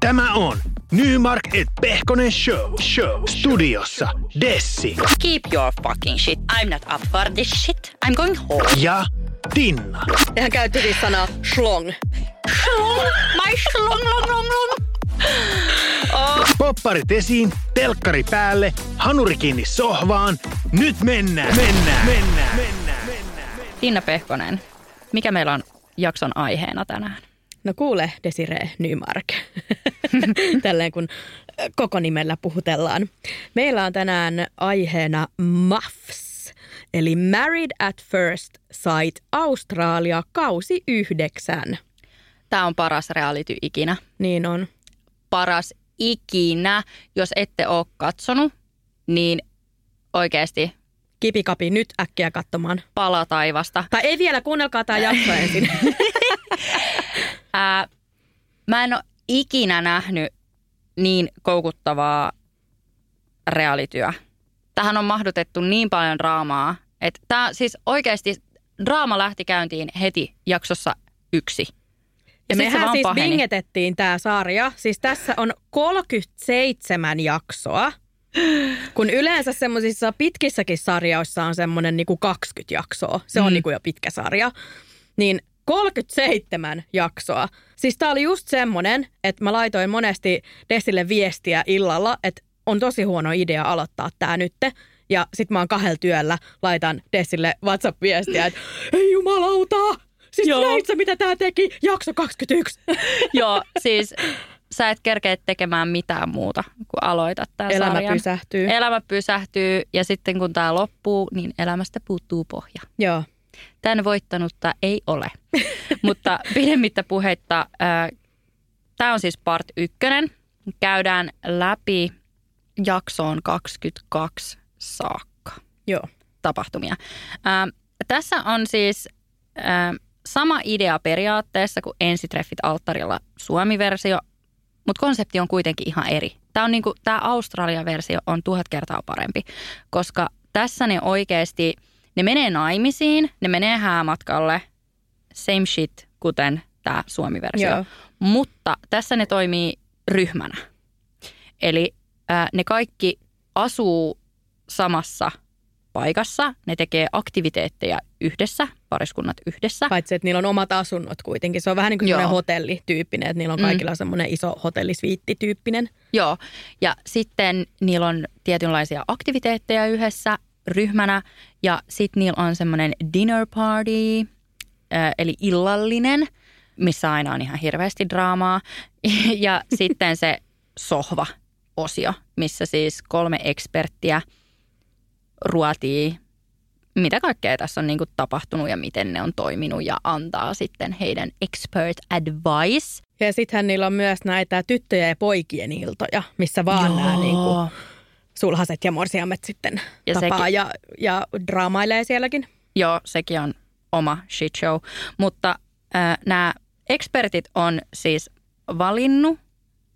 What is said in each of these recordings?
Tämä on Nymark et Pehkonen Show. Show. Studiossa Dessi Keep your fucking shit. I'm not up for this shit. I'm going home. ja Tinna. Ja hän käytti siis sanaa schlong. Schlong. My schlong, long, long, long. Popparit esiin, telkkari päälle, hanuri kiinni sohvaan. Nyt mennään, mennään, mennään, mennään, mennään. Tinna Pehkonen, mikä meillä on jakson aiheena tänään? No kuule, Desiree Nymark. Tälleen kun koko nimellä puhutellaan. Meillä on tänään aiheena MAFS, eli Married at First Sight Australia kausi yhdeksän. Tämä on paras reality ikinä. Niin on. Paras ikinä. Jos ette ole katsonut, niin oikeasti Kipikapi nyt äkkiä katsomaan. pala taivasta. Tai ei vielä, kuunnelkaa tämä jakso ensin. Ää, mä en ole ikinä nähnyt niin koukuttavaa realityä. Tähän on mahdutettu niin paljon draamaa, että tämä siis oikeasti draama lähti käyntiin heti jaksossa yksi. Ja mehän siis paheni. bingetettiin tämä sarja. Siis tässä on 37 jaksoa. Kun yleensä semmoisissa pitkissäkin sarjoissa on semmoinen niinku 20 jaksoa. Se on Mm. niinku jo pitkä sarja. Niin 37 jaksoa. Siis tää oli just semmonen, että mä laitoin monesti Desille viestiä illalla, että on tosi huono idea aloittaa tää nytte. Ja sit mä oon kahdella työllä, laitan Desille WhatsApp-viestiä, että ei jumalauta, siis Joo. näit sä mitä tää teki? Jakso 21. Joo, siis sä et kerkeä tekemään mitään muuta, kun aloitat tämän Elämä sarjan. pysähtyy. Elämä pysähtyy ja sitten kun tämä loppuu, niin elämästä puuttuu pohja. Joo. Tän voittanutta ei ole. Mutta pidemmittä puheitta, tämä on siis part ykkönen. Käydään läpi jaksoon 22 saakka Joo. tapahtumia. Ää, tässä on siis ää, sama idea periaatteessa kuin ensitreffit alttarilla Suomi-versio, mutta konsepti on kuitenkin ihan eri. Tämä on niinku, tämä Australia-versio on tuhat kertaa parempi, koska tässä ne oikeasti, ne menee naimisiin, ne menee häämatkalle, same shit kuten tämä Suomi-versio. Joo. Mutta tässä ne toimii ryhmänä. Eli ää, ne kaikki asuu samassa paikassa, ne tekee aktiviteetteja yhdessä, pariskunnat yhdessä. Paitsi, että niillä on omat asunnot kuitenkin. Se on vähän niin kuin hotellityyppinen, että niillä on Mm. kaikilla semmoinen iso hotellisviittityyppinen. Joo, ja sitten niillä on tietynlaisia aktiviteetteja yhdessä ryhmänä ja sitten niillä on semmoinen dinner party, äh, eli illallinen, missä aina on ihan hirveästi draamaa. ja sitten se sohva-osio, missä siis kolme eksperttiä ruotii, mitä kaikkea tässä on niinku tapahtunut ja miten ne on toiminut ja antaa sitten heidän expert advice. Ja sittenhän niillä on myös näitä tyttöjä ja poikien iltoja, missä vaan nämä niin kuin sulhaset ja morsiamet sitten Ja ja tapaa sekin- ja, ja draamailee sielläkin. Joo, sekin on oma shit show. Mutta äh, nämä ekspertit on siis valinnut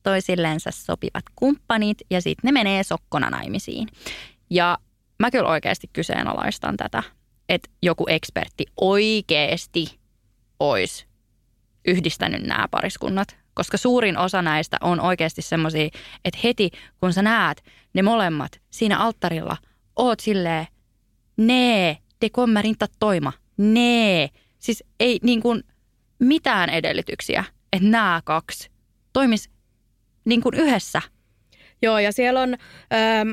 toisillensa sopivat kumppanit ja sitten ne menee sokkona naimisiin. Ja mä kyllä oikeasti kyseenalaistan tätä, että joku ekspertti oikeasti olisi yhdistänyt nämä pariskunnat. Koska suurin osa näistä on oikeasti semmoisia, että heti kun sä näet ne molemmat siinä alttarilla, oot silleen, nee, te kommer inte toima, nee. Siis ei niin kuin mitään edellytyksiä, että nämä kaksi toimis niin kuin yhdessä. Joo, ja siellä on ähm,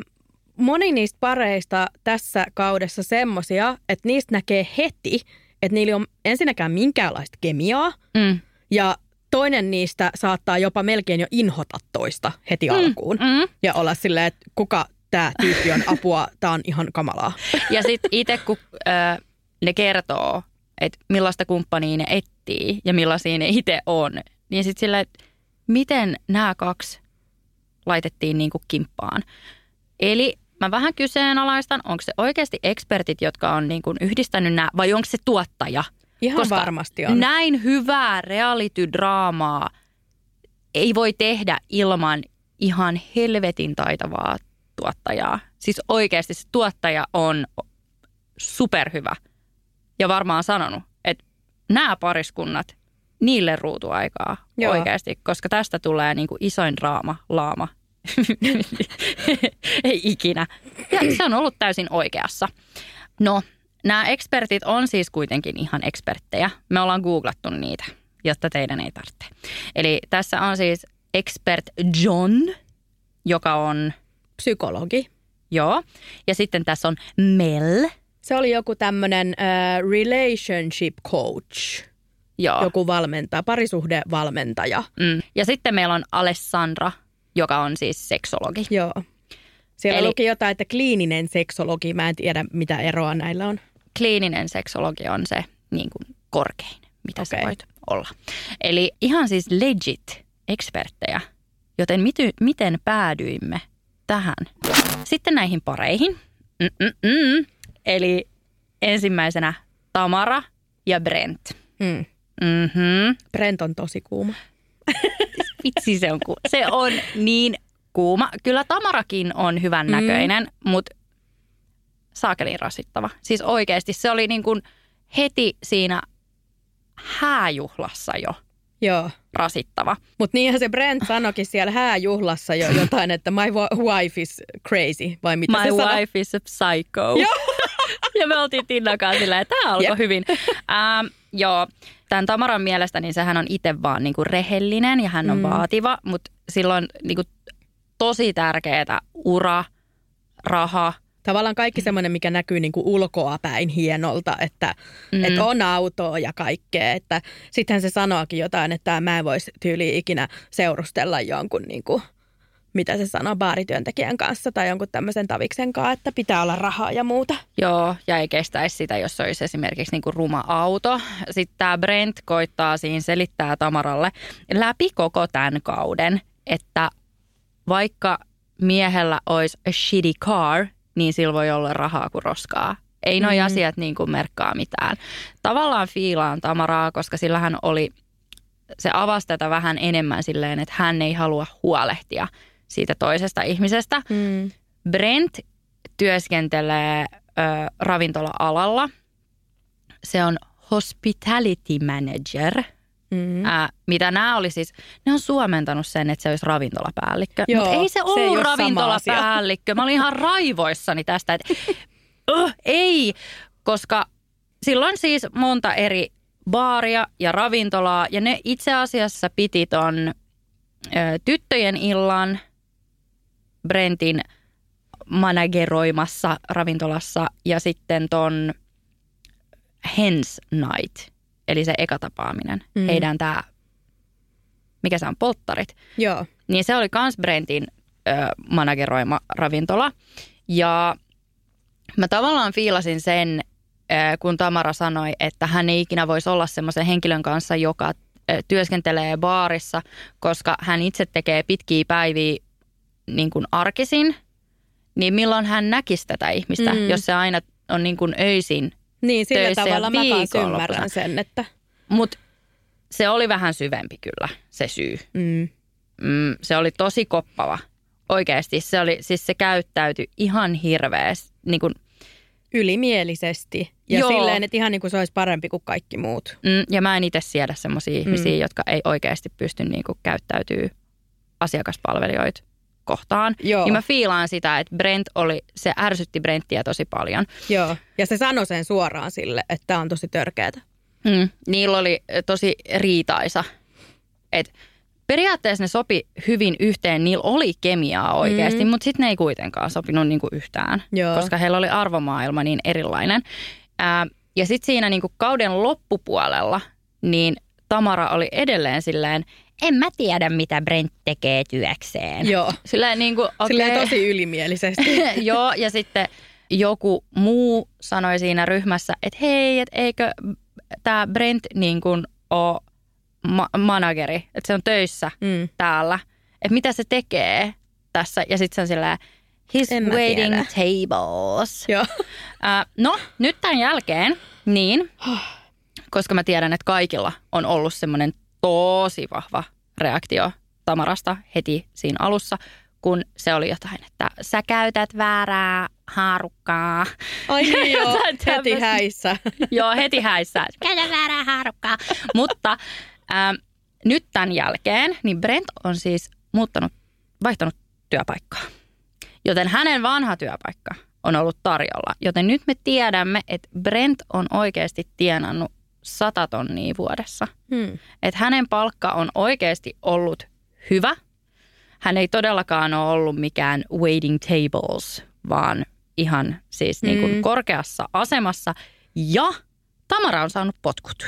moni niistä pareista tässä kaudessa semmosia, että niistä näkee heti, että niillä ole ensinnäkään minkäänlaista kemiaa, Mm. ja toinen niistä saattaa jopa melkein jo inhota toista heti mm. alkuun. Mm. Ja olla silleen, että kuka tämä tyyppi on apua, tämä on ihan kamalaa. Ja sitten itse kun ö, ne kertoo, että millaista kumppania ne etsii ja millaisia ne itse on, niin sitten silleen, että miten nämä kaksi laitettiin niin kuin kimppaan. Eli mä vähän kyseenalaistan, onko se oikeasti ekspertit, jotka on niin kuin yhdistänyt nämä, vai onko se tuottaja? Ihan Koska varmasti on. näin hyvää reality-draamaa ei voi tehdä ilman ihan helvetin taitavaa tuottajaa. Siis oikeasti se tuottaja on superhyvä ja varmaan sanonut, että nämä pariskunnat, niille ruutuaikaa Joo. oikeasti, koska tästä tulee niin kuin isoin draama, laama. ei ikinä. Ja se on ollut täysin oikeassa. No, nämä ekspertit on siis kuitenkin ihan eksperttejä. Me ollaan googlattu niitä, jotta teidän ei tarvitse. Eli tässä on siis expert John, joka on, Psykologi. joo. Ja sitten tässä on Mel, Se oli joku tämmöinen uh, relationship coach, joo. joku valmentaja, parisuhdevalmentaja. Mm. Ja sitten meillä on Alessandra, joka on siis seksologi. Joo. Siellä Eli- luki jotain, että kliininen seksologi. Mä en tiedä, mitä eroa näillä on. Kliininen seksologi on se niin kuin korkein, mitä okay. Sä voit olla. Eli ihan siis legit eksperttejä, joten mity, miten päädyimme tähän? Sitten näihin pareihin. Mm-mm-mm. Eli ensimmäisenä Tamara ja Brent. Mm. Mm-hmm. Brent on tosi kuuma. Vitsi se on, ku- se on niin kuuma. Kyllä Tamarakin on hyvän näköinen, mm. mutta saakeliin rasittava. Siis oikeasti se oli niin kuin heti siinä hääjuhlassa jo Joo. rasittava. Mutta niinhän se Brent sanoikin siellä hääjuhlassa jo jotain, että my wife is crazy, vai mitä My se wife is a psycho. ja me oltiin Tinnakaan silleen, että tämä alkoi Jep. hyvin. Ähm, joo, tämän Tamaran mielestä niin sehän on itse vaan niinku rehellinen ja hän on mm. vaativa, mutta silloin niinku tosi tärkeää ura, raha, Tavallaan kaikki semmoinen, mikä näkyy niinku ulkoa päin hienolta, että mm. et on autoa ja kaikkea. Että sittenhän se sanookin jotain, että mä en voisi tyyliin ikinä seurustella jonkun, niinku, mitä se sanoo, baarityöntekijän kanssa tai jonkun tämmöisen taviksen kanssa, että pitää olla rahaa ja muuta. Joo, ja ei kestäisi sitä, jos olisi esimerkiksi niin kuin ruma auto. Sitten tämä Brent koittaa siinä selittää Tamaralle läpi koko tämän kauden, että vaikka miehellä olisi a shitty car, niin sillä voi olla rahaa kuin roskaa. Ei noi mm. asiat niin kuin merkkaa mitään. Tavallaan fiilaan Tamaraa, koska sillä hän oli, se avasi tätä vähän enemmän silleen, että hän ei halua huolehtia siitä toisesta ihmisestä. Mm. Brent työskentelee ö, ravintola-alalla. Se on hospitality manager. Mm. Ää, mitä nämä oli siis, ne on suomentanut sen, että se olisi ravintolapäällikkö. Joo, Mutta ei se se ei ollut ole sama ravintolapäällikkö. Mä olin ihan raivoissani tästä, että uh, ei, koska silloin siis monta eri baaria ja ravintolaa, ja ne itse asiassa piti ton ö, tyttöjen illan Brentin manageroimassa ravintolassa ja sitten ton Hens Night, eli se eka tapaaminen, mm. heidän tämä, mikä se on, polttarit, Joo. niin se oli kans Brentin ö, manageroima ravintola. Ja mä tavallaan fiilasin sen, ö, kun Tamara sanoi, että hän ei ikinä voisi olla semmoisen henkilön kanssa, joka ö, työskentelee baarissa, koska hän itse tekee pitkiä päiviä niin kuin arkisin, niin milloin hän näkisi tätä ihmistä, Mm. jos se aina on niin kuin öisin. Niin, sillä tavalla mä kanssa ymmärrän sen, että... Mutta se oli vähän syvempi kyllä, se syy. Mm. Mm, se oli tosi koppava. Oikeasti se oli, siis se käyttäytyi ihan hirveästi. Niin kuin, ylimielisesti. Ja Joo. silleen, että ihan niin kuin se olisi parempi kuin kaikki muut. Mm, ja mä en itse siedä semmoisia ihmisiä, jotka ei oikeasti pysty niinku käyttäytyy asiakaspalvelijoita kohtaan. Joo. Niin mä fiilaan sitä, että Brent oli, se ärsytti Brenttiä tosi paljon. Joo. Ja se sanoi sen suoraan sille, että tämä on tosi törkeätä. Mm. Niillä oli tosi riitaisa. Et periaatteessa ne sopi hyvin yhteen, niillä oli kemiaa oikeasti, mm. mutta sitten ne ei kuitenkaan sopinut niinku yhtään, Joo. koska heillä oli arvomaailma niin erilainen. Ää, ja sitten siinä niinku kauden loppupuolella, niin Tamara oli edelleen silleen, en mä tiedä mitä Brent tekee työkseen. Joo. Silleen niinku, okei. Silleen tosi ylimielisesti. Joo, ja sitten joku muu sanoi siinä ryhmässä, että hei, että eikö tämä Brent niin kuin ole ma- manageri, että se on töissä Mm. täällä. Että mitä se tekee tässä. Ja sitten se on silleen, he's En waiting tiedä. tables. Joo. Äh, no, nyt tämän jälkeen, niin, koska mä tiedän, että kaikilla on ollut semmoinen tosi vahva reaktio Tamarasta heti siinä alussa, kun se oli jotain, että sä käytät väärää haarukkaa. Ai niin joo, heti häissä. Joo, heti häissä. Käytä väärää haarukkaa. Mutta ähm, nyt tämän jälkeen, niin Brent on siis muuttanut, vaihtanut työpaikkaa. Joten hänen vanha työpaikka on ollut tarjolla. Joten nyt me tiedämme, että Brent on oikeasti tienannut 100 tonnia vuodessa. Hmm. Että hänen palkka on oikeasti ollut hyvä. Hän ei todellakaan ole ollut mikään waiting tables, vaan ihan siis niin kuin Mm. korkeassa asemassa. Ja Tamara on saanut potkut.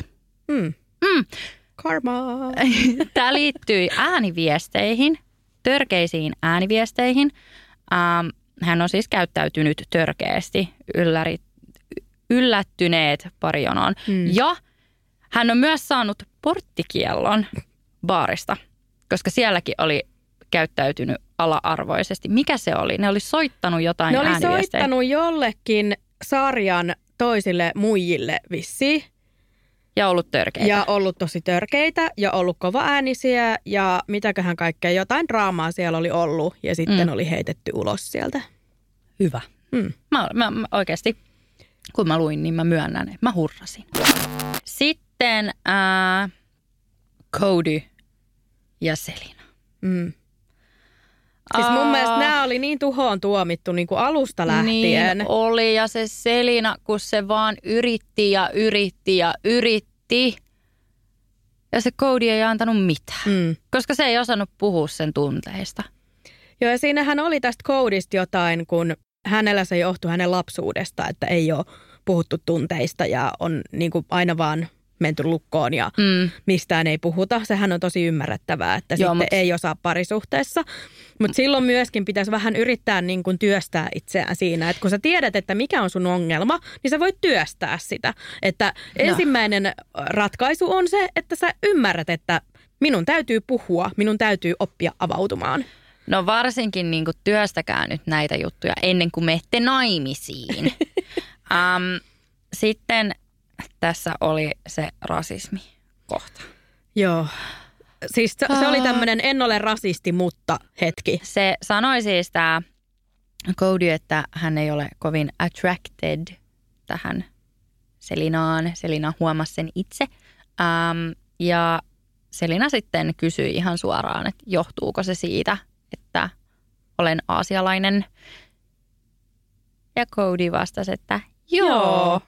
Hmm. Mm. Karma. Tämä liittyy ääniviesteihin, törkeisiin ääniviesteihin. Ähm, hän on siis käyttäytynyt törkeästi, ylläri, yllättyneet parjonoon. Mm. Ja hän on myös saanut porttikiellon baarista, koska sielläkin oli käyttäytynyt ala-arvoisesti. Mikä se oli? Ne oli soittanut jotain Ne oli soittanut jollekin sarjan toisille muijille vissiin. Ja ollut törkeitä. Ja ollut tosi törkeitä ja ollut kova äänisiä ja mitäköhän kaikkea. Jotain draamaa siellä oli ollut ja sitten Mm. oli heitetty ulos sieltä. Hyvä. Mm. Mä, mä, mä oikeasti, kun mä luin, niin mä myönnän, että mä hurrasin. Sitten ää, Cody ja Selina. Mm. Siis mun Aa. mielestä nämä oli niin tuhoon tuomittu niin kuin alusta lähtien. Niin oli ja se Selina, kun se vaan yritti ja yritti ja yritti. Ja se Cody ei antanut mitään, Mm. koska se ei osannut puhua sen tunteista. Joo, ja siinähän oli tästä koodista jotain, kun hänellä se johtui hänen lapsuudesta, että ei ole puhuttu tunteista ja on niin kuin aina vaan menty lukkoon ja Mm. mistään ei puhuta. Sehän on tosi ymmärrettävää, että Joo, sitten mut- ei osaa parisuhteessa. Mutta silloin myöskin pitäisi vähän yrittää niin kuin työstää itseään siinä, että kun sä tiedät, että mikä on sun ongelma, niin sä voit työstää sitä. Että ensimmäinen ratkaisu on se, että sä ymmärrät, että minun täytyy puhua, minun täytyy oppia avautumaan. No varsinkin niin kuin työstäkää nyt näitä juttuja ennen kuin menette naimisiin. um, sitten tässä oli se rasismi kohta. Joo. Siis se, se oli tämmöinen en ole rasisti, mutta hetki. Se sanoi siis tämä Cody, että hän ei ole kovin attracted tähän Selinaan. Selina huomasi sen itse. Um, ja Selina sitten kysyi ihan suoraan, että johtuuko se siitä, että olen aasialainen. Ja Cody vastasi, että joo. joo.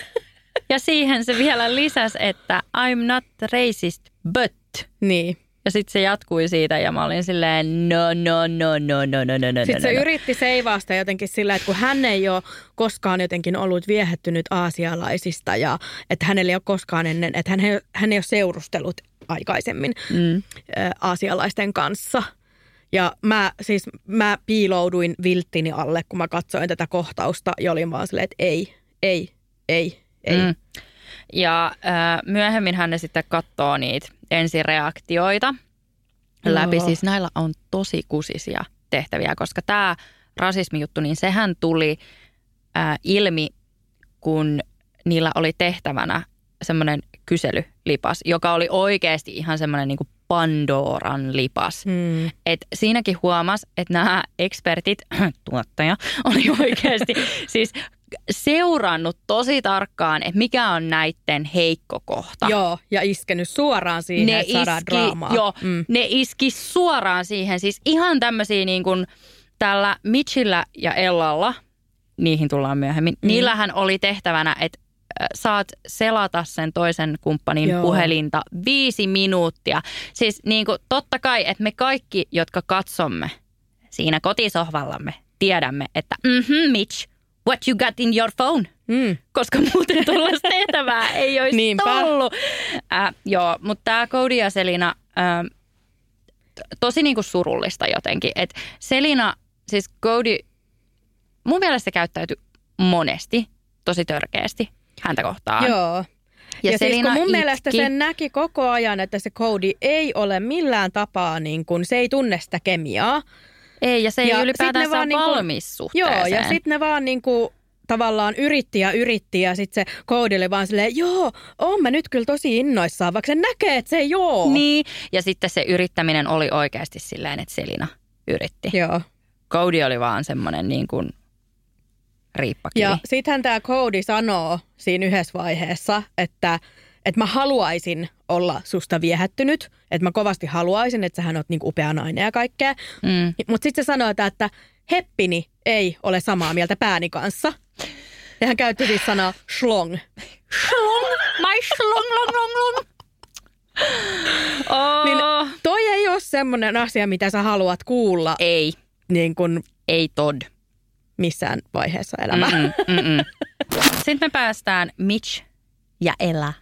ja siihen se vielä lisäsi, että I'm not racist, but. Niin. Ja sitten se jatkui siitä ja mä olin silleen no, no, no, no, no, no, no, no. Sitten no, se no. no. yritti seivaasta jotenkin sillä, että kun hän ei ole koskaan jotenkin ollut viehättynyt aasialaisista ja että hänellä ei ole koskaan ennen, että hän, hän ei ole seurustellut aikaisemmin mm. ä, aasialaisten kanssa – ja mä siis mä piilouduin vilttini alle, kun mä katsoin tätä kohtausta ja olin vaan silleen, että ei, ei, ei, ei. Mm. Ja äh, myöhemmin hän ne sitten katsoo niitä ensireaktioita läpi. Joo. Siis näillä on tosi kusisia tehtäviä, koska tämä rasismijuttu, niin sehän tuli äh, ilmi, kun niillä oli tehtävänä semmoinen kyselylipas, joka oli oikeasti ihan semmoinen niin Pandoran lipas. Mm. Et siinäkin huomas, että nämä ekspertit, tuottaja, oli oikeasti siis seurannut tosi tarkkaan, että mikä on näiden heikko kohta. Joo, ja iskenyt suoraan siihen, ne että saadaan draamaa. Joo, mm. ne iski suoraan siihen. Siis ihan tämmöisiä niin kuin tällä Mitchillä ja Ellalla, niihin tullaan myöhemmin, mm. niillähän oli tehtävänä, että saat selata sen toisen kumppanin Joo. puhelinta viisi minuuttia. Siis niin kuin, totta kai, että me kaikki, jotka katsomme siinä kotisohvallamme, tiedämme, että mm-hmm, Mitch, what you got in your phone? Mm. Koska muuten tuollaista tehtävää ei olisi Niinpä. ollut. Äh, joo, mutta tämä Cody ja Selina, äh, tosi niinku surullista jotenkin. Et Selina, siis Cody, mun mielestä käyttäytyi monesti tosi törkeästi häntä kohtaan. Joo. Ja, ja siis kun mun itki. mielestä sen näki koko ajan, että se Cody ei ole millään tapaa, niin kuin, se ei tunne sitä kemiaa. Ei, ja se ei ja ylipäätään saa niin valmis suhteeseen. Joo, ja sitten ne vaan niin kuin, tavallaan yritti ja yritti ja sitten se koodille vaan silleen, joo, oon mä nyt kyllä tosi innoissaan, vaikka se näkee, että se ei joo. Niin, ja sitten se yrittäminen oli oikeasti silleen, että Selina yritti. Joo. Cody oli vaan semmoinen niin kuin riippakivi. Ja sittenhän tämä Cody sanoo siinä yhdessä vaiheessa, että, että mä haluaisin olla susta viehättynyt, että mä kovasti haluaisin, että sähän oot niin upea nainen ja kaikkea. Mm. Mutta sitten se sanoo, että, että heppini ei ole samaa mieltä pääni kanssa. Ja hän käytti siis sanaa schlong. Schlong, my schlong, long, long, long. Oh. Niin toi ei ole semmoinen asia, mitä sä haluat kuulla. Ei. Niin kun, ei tod. Missään vaiheessa elämää. Mm-mm, mm-mm. Sitten me päästään Mitch ja Ella.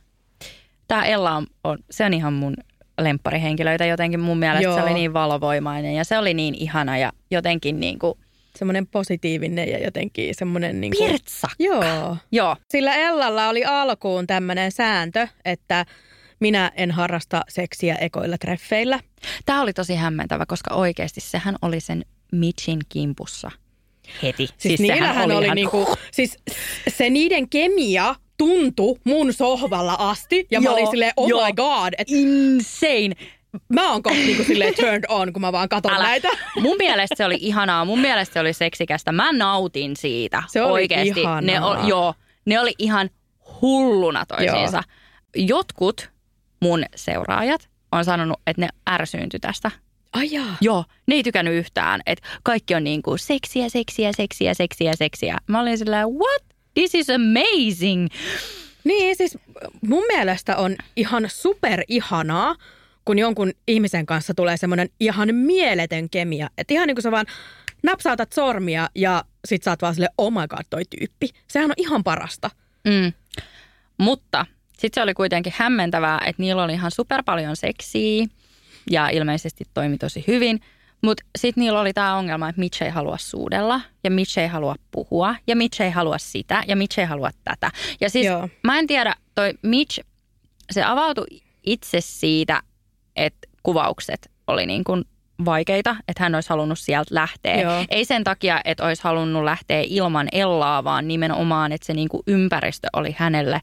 Tämä Ella on, on, se on ihan mun lempparihenkilöitä jotenkin. Mun mielestä Joo. se oli niin valovoimainen ja se oli niin ihana ja jotenkin niin kuin semmoinen positiivinen ja jotenkin semmoinen... Niin kuin, Pirtsakka. Joo. Joo. Sillä Ellalla oli alkuun tämmöinen sääntö, että minä en harrasta seksiä ekoilla treffeillä. Tämä oli tosi hämmentävä, koska oikeasti sehän oli sen Mitchin kimpussa heti. Siis, siis niillähän oli, oli ihan... niinku, siis se niiden kemia tuntui mun sohvalla asti. Ja joo, mä olin silleen, oh joo. my god. Et, Insane mä oon kohta niinku silleen turned on, kun mä vaan katon Älä. näitä. Mun mielestä se oli ihanaa, mun mielestä se oli seksikästä. Mä nautin siitä se oli oikeasti. Ihanaa. Ne, o, joo, ne oli ihan hulluna toisiinsa. Joo. Jotkut mun seuraajat on sanonut, että ne ärsyyntyi tästä. Ai jaa. Joo, ne ei tykännyt yhtään. Että kaikki on niin kuin seksiä, seksiä, seksiä, seksiä, seksiä. Mä olin sillä what? This is amazing. Niin, siis mun mielestä on ihan super ihanaa, kun jonkun ihmisen kanssa tulee semmoinen ihan mieletön kemia. Että ihan niin kuin sä vaan napsautat sormia ja sit sä oot vaan silleen, oh my god, toi tyyppi. Sehän on ihan parasta. Mm. Mutta sitten se oli kuitenkin hämmentävää, että niillä oli ihan super paljon seksiä ja ilmeisesti toimi tosi hyvin. Mutta sitten niillä oli tämä ongelma, että Mitch ei halua suudella ja Mitch ei halua puhua ja Mitch ei halua sitä ja Mitch ei halua tätä. Ja siis Joo. mä en tiedä, toi Mitch, se avautui itse siitä, että kuvaukset oli niin kuin vaikeita, että hän olisi halunnut sieltä lähteä. Joo. Ei sen takia, että olisi halunnut lähteä ilman Ellaa, vaan nimenomaan, että se niin kuin ympäristö oli hänelle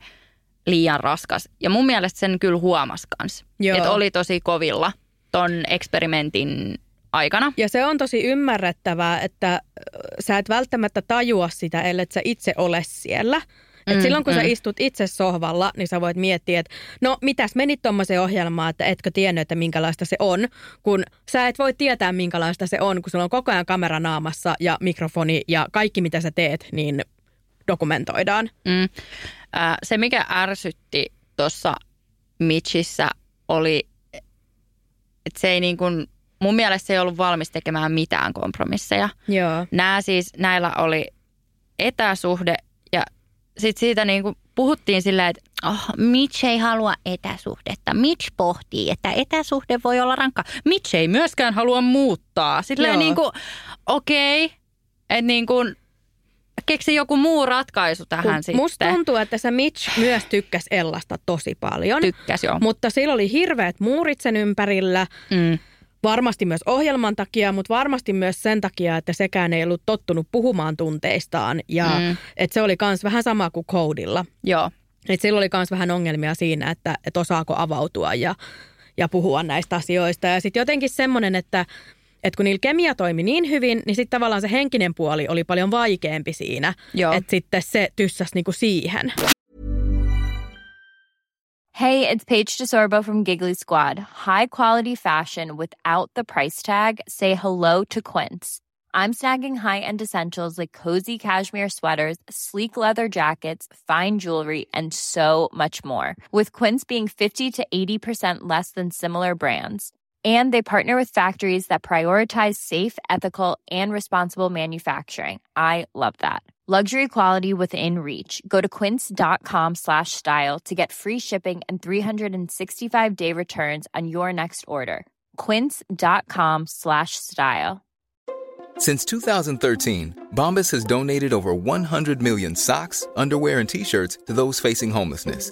liian raskas. Ja mun mielestä sen kyllä huomasi kans, että oli tosi kovilla ton eksperimentin aikana. Ja se on tosi ymmärrettävää, että sä et välttämättä tajua sitä, ellei sä itse ole siellä – et mm, silloin kun mm. sä istut itse sohvalla, niin sä voit miettiä, että no mitäs menit tuommoiseen ohjelmaan, että etkö tiennyt, että minkälaista se on. Kun sä et voi tietää, minkälaista se on, kun sulla on koko ajan kamera naamassa ja mikrofoni ja kaikki mitä sä teet, niin dokumentoidaan. Mm. Äh, se, mikä ärsytti tuossa Mitchissä oli, että se ei niin kuin, mun mielestä se ei ollut valmis tekemään mitään kompromisseja. Joo. Nämä siis, näillä oli etäsuhde sit siitä niin kuin puhuttiin sillä, että oh, Mitch ei halua etäsuhdetta. Mitch pohtii, että etäsuhde voi olla rankka. Mitch ei myöskään halua muuttaa. Silleen niin kuin, okei, okay, että niin kuin, keksi joku muu ratkaisu tähän Kun sitten. Musta tuntuu, että se Mitch myös tykkäsi Ellasta tosi paljon. Tykkäs, joo. Mutta sillä oli hirveät muurit sen ympärillä. Mm. Varmasti myös ohjelman takia, mutta varmasti myös sen takia, että sekään ei ollut tottunut puhumaan tunteistaan. Ja mm. että se oli myös vähän sama kuin Codeilla. Joo. Että sillä oli myös vähän ongelmia siinä, että, että osaako avautua ja, ja puhua näistä asioista. Ja sitten jotenkin semmoinen, että, että kun niillä kemia toimi niin hyvin, niin sitten tavallaan se henkinen puoli oli paljon vaikeampi siinä. Että sitten se tyssäsi niinku siihen. Hey, it's Paige DeSorbo from Giggly Squad. High quality fashion without the price tag. Say hello to Quince. I'm snagging high-end essentials like cozy cashmere sweaters, sleek leather jackets, fine jewelry, and so much more. With Quince being 50 to 80% less than similar brands. And they partner with factories that prioritize safe, ethical, and responsible manufacturing. I love that. Luxury quality within reach. Go to quince.com slash style to get free shipping and 365 day returns on your next order. Quince.com slash style. Since 2013, Bombas has donated over 100 million socks, underwear, and t shirts to those facing homelessness.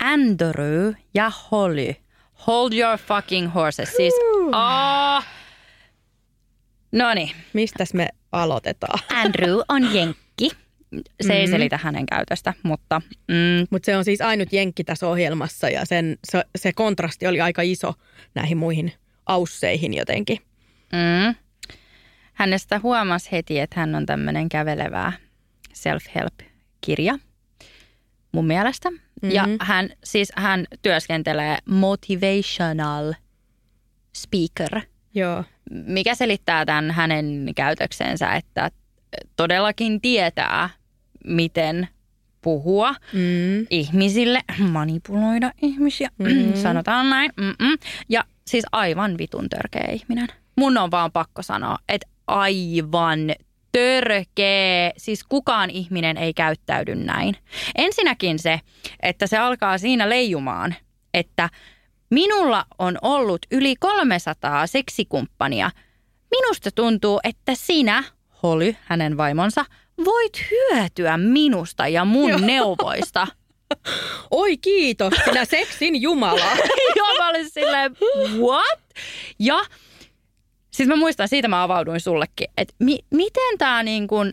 Andrew ja Holly. Hold your fucking horses. Siis, oh. No niin, Mistäs me aloitetaan? Andrew on jenkki. Se ei selitä hänen käytöstä, mutta mm, Mutta se on siis ainut jenkki tässä ohjelmassa ja sen, se, se kontrasti oli aika iso näihin muihin ausseihin jotenkin. mm, hänestä huomasi heti, että hän on tämmöinen kävelevää self-help-kirja mun mielestä. Mm-hmm. Ja hän, siis hän työskentelee motivational speaker, Joo. mikä selittää tämän hänen käytöksensä, että todellakin tietää, miten puhua Mm. ihmisille, manipuloida ihmisiä, mm. sanotaan näin. Mm-mm. Ja siis aivan vitun törkeä ihminen. Mun on vaan pakko sanoa, että aivan törkeä. Siis kukaan ihminen ei käyttäydy näin. Ensinnäkin se, että se alkaa siinä leijumaan, että minulla on ollut yli 300 seksikumppania. Minusta tuntuu, että sinä, Holly, hänen vaimonsa, voit hyötyä minusta ja mun neuvoista. Oi kiitos, sinä seksin jumala. ja mä olin silleen, what? Ja siis mä muistan, siitä mä avauduin sullekin, että mi- miten tämä niin kuin,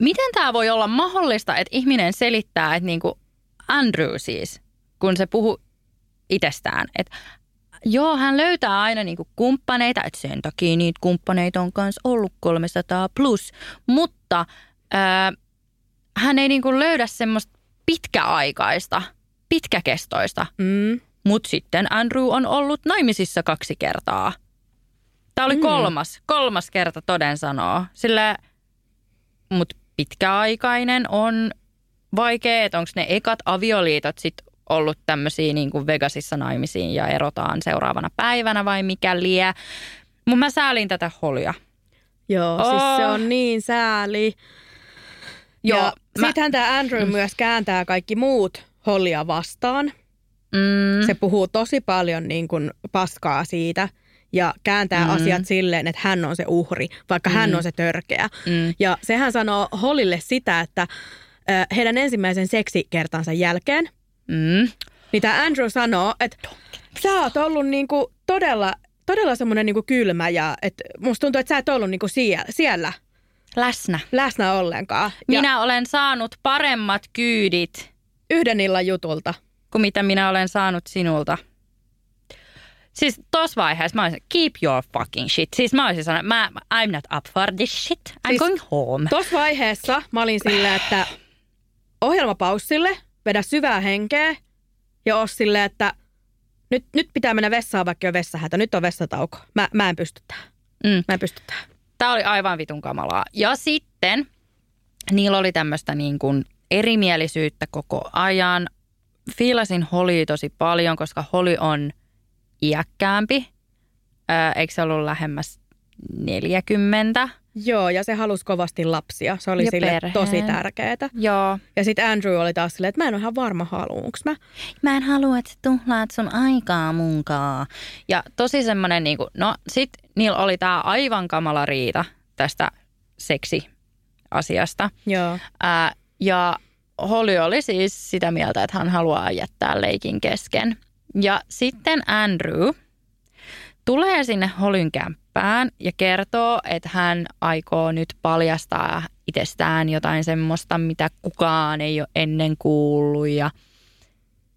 miten tämä voi olla mahdollista, että ihminen selittää, että niin kuin Andrew siis, kun se puhuu itsestään, että joo, hän löytää aina niin kuin kumppaneita, että sen takia niitä kumppaneita on myös ollut 300 plus, mutta ää, hän ei niin kuin löydä semmoista pitkäaikaista, pitkäkestoista Mm. mutta sitten Andrew on ollut naimisissa kaksi kertaa. Tämä oli kolmas, kolmas kerta toden sanoo. Sillä, mutta pitkäaikainen on vaikea, että onko ne ekat avioliitot sitten ollut tämmöisiä niin kuin Vegasissa naimisiin ja erotaan seuraavana päivänä vai mikä lie. Mutta mä säälin tätä holia. Joo, oh. siis se Oh. on niin sääli. Joo, ja mä- sittenhän tämä Andrew myös kääntää kaikki muut Hollia vastaan. Mm, Se puhuu tosi paljon niin kuin paskaa siitä ja kääntää mm. asiat silleen, että hän on se uhri, vaikka mm. hän on se törkeä. Mm. Ja sehän sanoo Hollille sitä, että äh, heidän ensimmäisen seksikertansa jälkeen, mm, niin tämä Andrew sanoo, että sä oot ollut niin kuin todella, todella semmoinen niin kuin kylmä ja että musta tuntuu, että sä et ollut niin kuin siellä, siellä läsnä. läsnä ollenkaan. Ja Minä olen saanut paremmat kyydit yhden illan jutulta. kuin mitä minä olen saanut sinulta. Siis tuossa vaiheessa mä olisin, keep your fucking shit. Siis mä olisin sanonut, mä, I'm not up for this shit. I'm Siis going home. Tuossa vaiheessa mä olin silleen, että ohjelma paussille, vedä syvää henkeä ja oo silleen, että nyt, nyt pitää mennä vessaan, vaikka jo vessahätä. Nyt on vessatauko. Mä, mä en pysty tähän. Mm. Mä en pysty tähän. Tämä oli aivan vitun kamalaa. Ja sitten niillä oli tämmöistä niin kuin erimielisyyttä koko ajan. Fiilasin Holly tosi paljon, koska Holly on iäkkäämpi. Ää, eikö se ollut lähemmäs 40? Joo, ja se halusi kovasti lapsia. Se oli Ja sille perheen. tosi tärkeää. Joo. Ja sitten Andrew oli taas silleen, että mä en ole ihan varma haluunko mä. Mä en halua, että tuhlaat sun aikaa munkaa. Ja tosi semmoinen, niin kuin, no sit niillä oli tää aivan kamala riita tästä seksiasiasta. Joo. Ää, ja Holly oli siis sitä mieltä, että hän haluaa jättää leikin kesken. Ja sitten Andrew tulee sinne Hollyn kämppään ja kertoo, että hän aikoo nyt paljastaa itsestään jotain semmoista, mitä kukaan ei ole ennen kuullut. Ja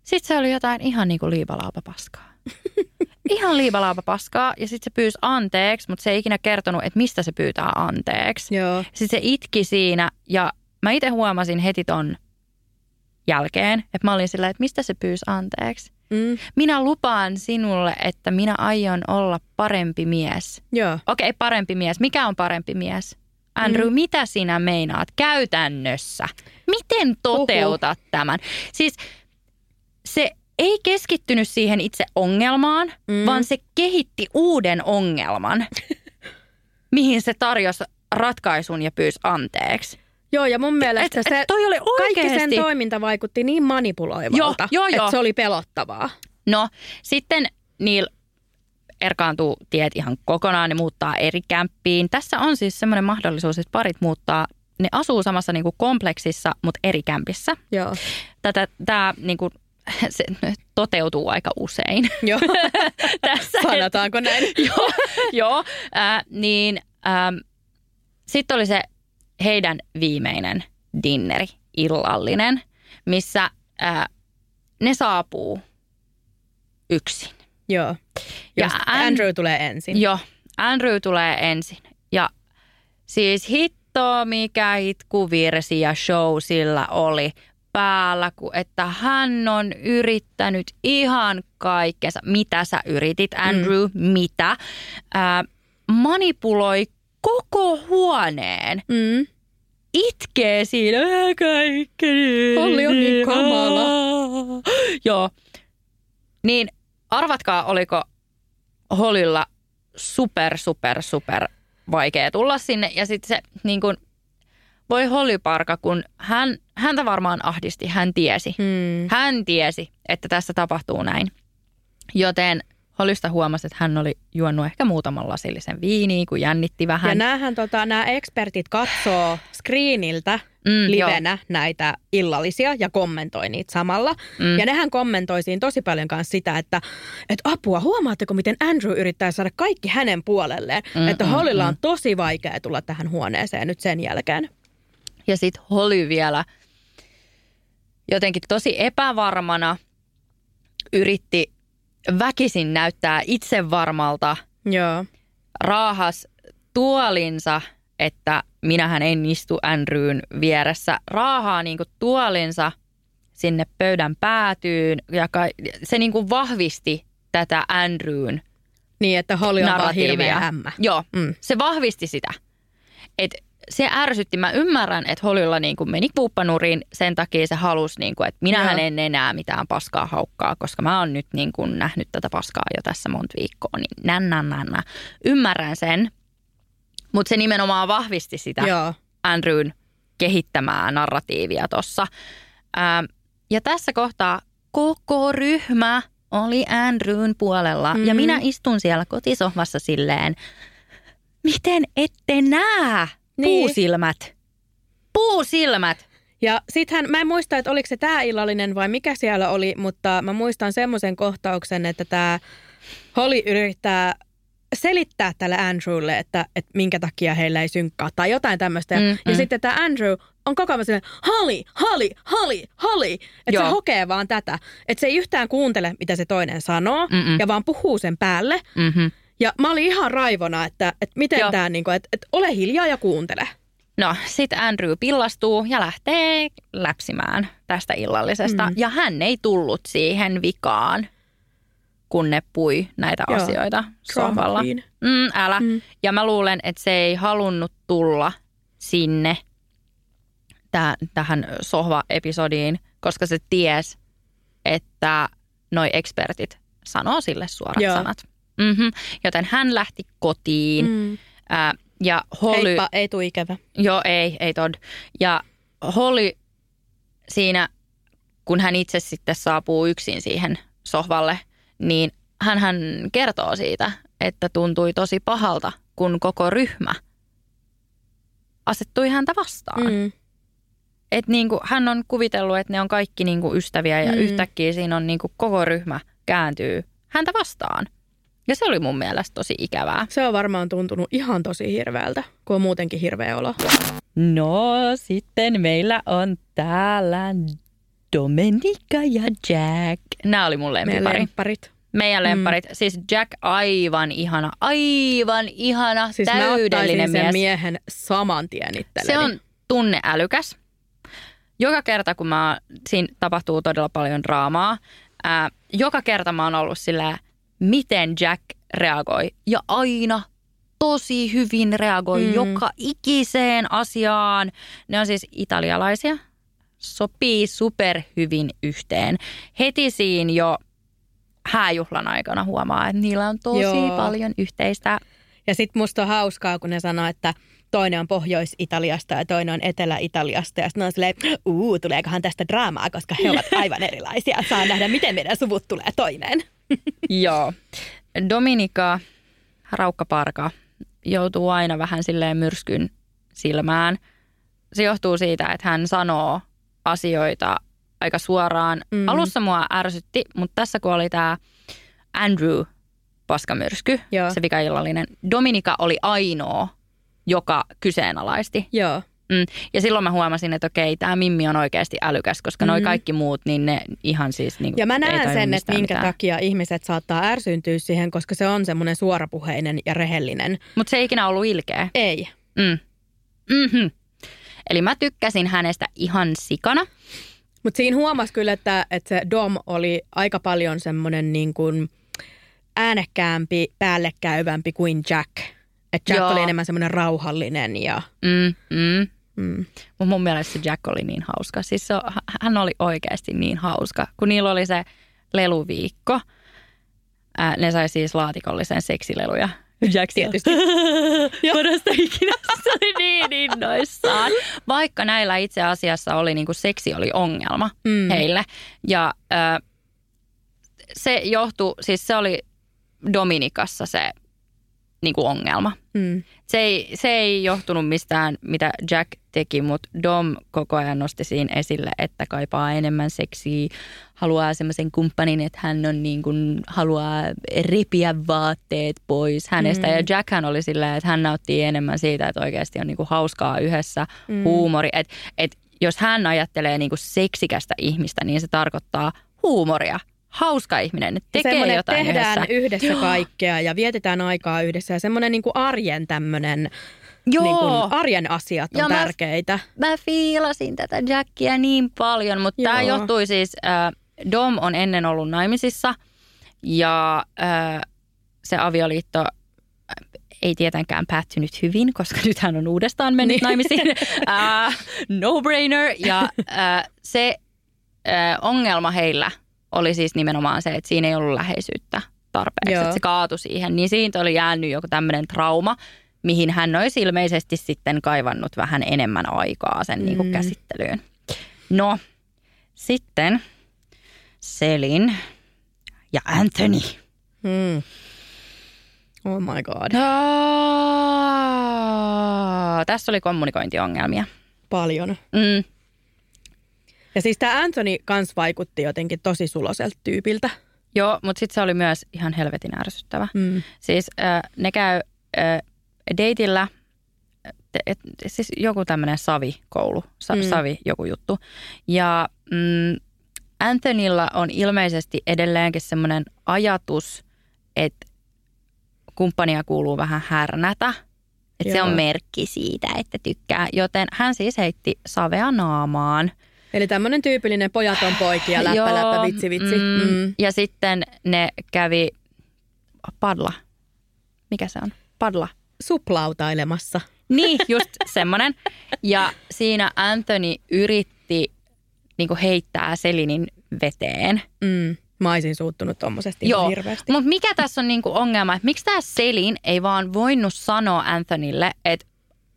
sitten se oli jotain ihan niin kuin liipalaapapaskaa. Ihan liipalaapapaskaa ja sitten se pyysi anteeksi, mutta se ei ikinä kertonut, että mistä se pyytää anteeksi. Joo. Sitten se itki siinä ja mä itse huomasin heti ton jälkeen, että mä olin silleen, että mistä se pyysi anteeksi. Mm. Minä lupaan sinulle, että minä aion olla parempi mies. Joo. Okei, parempi mies. Mikä on parempi mies? Andrew, mm. mitä sinä meinaat käytännössä? Miten toteutat Uhu. tämän? Siis se ei keskittynyt siihen itse ongelmaan, mm. vaan se kehitti uuden ongelman, mihin se tarjosi ratkaisun ja pyysi anteeksi. Joo, ja mun mielestä et, se, et toi oli kaikki sen toiminta vaikutti niin manipuloivalta, Joo, joo, joo. että se oli pelottavaa. No sitten niillä erkaantuu tiet ihan kokonaan, ne muuttaa eri kämppiin. Tässä on siis semmoinen mahdollisuus, että parit muuttaa, ne asuu samassa niin kuin kompleksissa, mutta eri kämpissä. Joo. Tätä, tämä niin kuin, se toteutuu aika usein. Joo. Tässä Sanotaanko näin? joo, joo äh, niin ähm, sitten oli se heidän viimeinen dinneri, illallinen, missä äh, ne saapuu yksin. Joo. Ja Ja An- Andrew tulee ensin. Joo, Andrew tulee ensin. Ja siis hitto, mikä itkuvirsi ja show sillä oli päällä, kun että hän on yrittänyt ihan kaikkensa. Mitä sä yritit, Andrew? Mm. Mitä? Ää, manipuloi koko huoneen. Mm. Itkee siinä. "Ää, Kaikki. Holly on niin kamala. Joo. Niin arvatkaa, oliko Hollylla super, super, super vaikea tulla sinne. Ja sitten se niin kuin, voi Hollyparka, kun hän, häntä varmaan ahdisti, hän tiesi. Mm. Hän tiesi, että tässä tapahtuu näin. Joten Hollysta huomasi, että hän oli juonut ehkä muutaman lasillisen viiniä, kun jännitti vähän. Ja näähän tota, nämä ekspertit katsoo screeniltä Mm, livenä näitä illallisia ja kommentoi niitä samalla. Mm. Ja nehän kommentoi siinä tosi paljon kanssa sitä, että, että apua, huomaatteko miten Andrew yrittää saada kaikki hänen puolelleen. Mm, että mm, Hollylla mm. on tosi vaikea tulla tähän huoneeseen nyt sen jälkeen. Ja sitten Holly vielä jotenkin tosi epävarmana yritti väkisin näyttää itsevarmalta, Joo. raahas tuolinsa, että minähän en istu Andrewn vieressä. Raahaa niinku tuolinsa sinne pöydän päätyyn ja ka- se niinku vahvisti tätä Andrewn Niin, että Holly on vaan hirveä hämmä. Joo, Mm. mm. se vahvisti sitä. Et se ärsytti. Mä ymmärrän, että Hollylla niin kuin meni kuuppanuriin sen takia se halusi, niin kuin, että minähän Joo. en enää mitään paskaa haukkaa, koska mä oon nyt niin kuin nähnyt tätä paskaa jo tässä monta viikkoa. Niin nän, nän, nän, nän. Ymmärrän sen, mutta se nimenomaan vahvisti sitä Joo. Andrewn kehittämää narratiivia tuossa. Ja tässä kohtaa koko ryhmä oli Andrewn puolella. Mm-hmm. Ja minä istun siellä kotisohvassa silleen, miten ette näe Niin. puusilmät? Puusilmät! Ja sittenhän, mä en muista, että oliko se tämä illallinen vai mikä siellä oli, mutta mä muistan semmoisen kohtauksen, että tämä Holly yrittää selittää tälle Andrewlle, että, että minkä takia heillä ei synkkaa tai jotain tämmöistä. Ja, Mm, ja mm. sitten tämä Andrew on koko ajan silleen, Holly, Holly, Holly, Holly. Että se hokee vaan tätä. Että se ei yhtään kuuntele, mitä se toinen sanoo Mm-mm. ja vaan puhuu sen päälle. Mm-hmm. Ja mä olin ihan raivona, että, että miten Joo. tämä, niinku, että, että ole hiljaa ja kuuntele. No, sitten Andrew pillastuu ja lähtee läpsimään tästä illallisesta. Mm. Ja hän ei tullut siihen vikaan. kun ne pui näitä Joo. asioita sohvalla. Mm, älä. Mm. Ja mä luulen, että se ei halunnut tulla sinne täh- tähän sohva-episodiin, koska se ties, että noi ekspertit sanoo sille suorat Joo. sanat. Mm-hmm. Joten hän lähti kotiin Mm. ää, ja Holly... Heippa, ei tuu ikävä. Joo, ei, ei tod. Ja Holly siinä, kun hän itse sitten saapuu yksin siihen sohvalle, niin hän hän kertoo siitä, että tuntui tosi pahalta, kun koko ryhmä asettui häntä vastaan. Mm. Et niinku, hän on kuvitellut, että ne on kaikki niinku ystäviä ja mm. yhtäkkiä siinä on niinku koko ryhmä kääntyy häntä vastaan. Ja se oli mun mielestä tosi ikävää. Se on varmaan tuntunut ihan tosi hirveältä, kun on muutenkin hirveä olo. No sitten meillä on täällä Domenica ja Jack. Nämä oli mun Meidän lempipari. lempparit. Meidän lempparit. Mm. Siis Jack aivan ihana, aivan ihana, Siis täydellinen sen mies. miehen saman tien itselleni. Se on tunneälykäs. Joka kerta, kun mä, siinä tapahtuu todella paljon draamaa, ää, joka kerta mä oon ollut sillä, miten Jack reagoi. Ja aina tosi hyvin reagoi Mm. joka ikiseen asiaan. Ne on siis italialaisia. Sopii super hyvin yhteen. Heti siinä jo hääjuhlan aikana huomaa, että niillä on tosi Joo. paljon yhteistä. Ja sitten musta on hauskaa, kun ne sanoo, että toinen on Pohjois-Italiasta ja toinen on Etelä-Italiasta. Ja sitten on silleen, uu, tuleekohan tästä draamaa, koska he ovat aivan erilaisia. Saa nähdä, miten meidän suvut tulee toimeen. Joo. Dominika, raukkaparka, joutuu aina vähän silleen myrskyn silmään. Se johtuu siitä, että hän sanoo asioita aika suoraan. Mm. Alussa mua ärsytti, mutta tässä kun oli tämä Andrew paskamyrsky, Joo. se vikaillallinen, Dominika oli ainoa, joka kyseenalaisti. Joo. Mm. Ja silloin mä huomasin, että okei, tämä Mimmi on oikeasti älykäs, koska mm. noi kaikki muut, niin ne ihan siis niin Ja mä näen sen, että minkä mitään. takia ihmiset saattaa ärsyntyä siihen, koska se on semmoinen suorapuheinen ja rehellinen. Mutta se ei ikinä ollut ilkeä. Ei. Mm. Mm-hmm. Eli mä tykkäsin hänestä ihan sikana. Mutta siinä huomasi kyllä, että, että se Dom oli aika paljon semmoinen niin kuin äänekkäämpi, päällekäyvämpi kuin Jack. Että Jack Joo. oli enemmän semmoinen rauhallinen ja... Mm, mm. Mm. Mutta mun mielestä se Jack oli niin hauska. Siis se, hän oli oikeasti niin hauska. Kun niillä oli se leluviikko, ää, ne sai siis laatikollisen seksileluja. Jack Tietysti. Parasta ikinä. Se oli niin innoissaan. Vaikka näillä itse asiassa oli niin kuin seksi oli ongelma mm. heille. Ja ää, se johtui, siis se oli Dominikassa se niin kuin ongelma. Mm. Se ei, se ei johtunut mistään, mitä Jack teki, mutta Dom koko ajan nosti siinä esille, että kaipaa enemmän seksiä, haluaa semmoisen kumppanin, että hän on niin kuin, haluaa repiä vaatteet pois hänestä. Mm. Ja Jack hän oli sillä, että hän nauttii enemmän siitä, että oikeasti on niin kuin hauskaa yhdessä, Mm. huumori. Et, et jos hän ajattelee niin kuin seksikästä ihmistä, niin se tarkoittaa huumoria. Hauska ihminen, että tekee Semmoinen, jotain tehdään yhdessä. yhdessä, yhdessä kaikkea ja vietetään aikaa yhdessä. Ja semmoinen niin kuin arjen tämmöinen, Joo. niin kuin arjen asiat on Ja mä- tärkeitä. mä fiilasin tätä Jackia niin paljon, mutta tämä johtui siis, äh, Dom on ennen ollut naimisissa ja äh, se avioliitto äh, ei tietenkään päättynyt hyvin, koska nyt hän on uudestaan mennyt Niin. naimisiin. Äh, no brainer. Ja äh, se äh, ongelma heillä oli siis nimenomaan se, että siinä ei ollut läheisyyttä tarpeeksi. Joo. Että se kaatui siihen. Niin siitä oli jäänyt joku tämmöinen trauma, mihin hän olisi ilmeisesti sitten kaivannut vähän enemmän aikaa sen niin kuin Mm. käsittelyyn. No, sitten Selin ja Anthony. Mm. Oh my god. Ah, tässä oli kommunikointiongelmia. Paljon. Mm, Ja siis tämä Anthony kans vaikutti jotenkin tosi suloselta tyypiltä. joo, mutta sitten se oli myös ihan helvetin ärsyttävä. Mm. Siis äh, ne käy äh, deitillä, et, et, siis joku tämmöinen savikoulu, sa, Mm. savi joku juttu. Ja mm, Anthonylla on ilmeisesti edelleenkin semmoinen ajatus, että kumppania kuuluu vähän härnätä. Että se on merkki siitä, että tykkää. Joten hän siis heitti savea naamaan. Eli tämmöinen tyypillinen pojaton poikia, läppä, Joo, läppä, vitsi, vitsi. Mm, Mm. Ja sitten ne kävi padla. Mikä se on? Padla. Suplautailemassa. Niin, just semmoinen. Ja siinä Anthony yritti niin heittää Selinin veteen. Mm. Mä olisin suuttunut tommosesta Joo, hirveästi. mutta mikä tässä on niinku ongelma, että miksi tämä Selin ei vaan voinut sanoa Anthonylle, että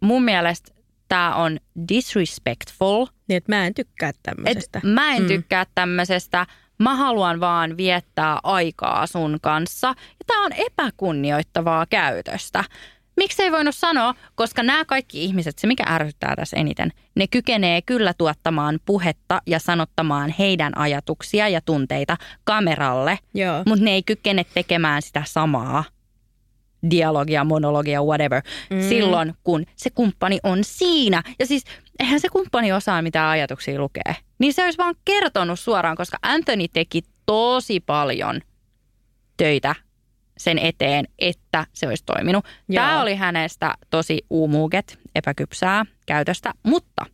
mun mielestä tämä on disrespectful, Niin, että mä en tykkää tämmöisestä. mä en Mm. tykkää tämmöisestä, mä haluan vaan viettää aikaa sun kanssa. Ja tämä on epäkunnioittavaa käytöstä. Miksi ei voinut sanoa, koska nämä kaikki ihmiset, se mikä ärsyttää tässä eniten, ne kykenee kyllä tuottamaan puhetta ja sanottamaan heidän ajatuksia ja tunteita kameralle, Joo. mutta ne ei kykene tekemään sitä samaa dialogia, monologia, whatever, mm. silloin kun se kumppani on siinä. Ja siis eihän se kumppani osaa mitään ajatuksia lukea. Niin se olisi vaan kertonut suoraan, koska Anthony teki tosi paljon töitä sen eteen, että se olisi toiminut. Joo. Tämä oli hänestä tosi uumuuket, epäkypsää käytöstä, mutta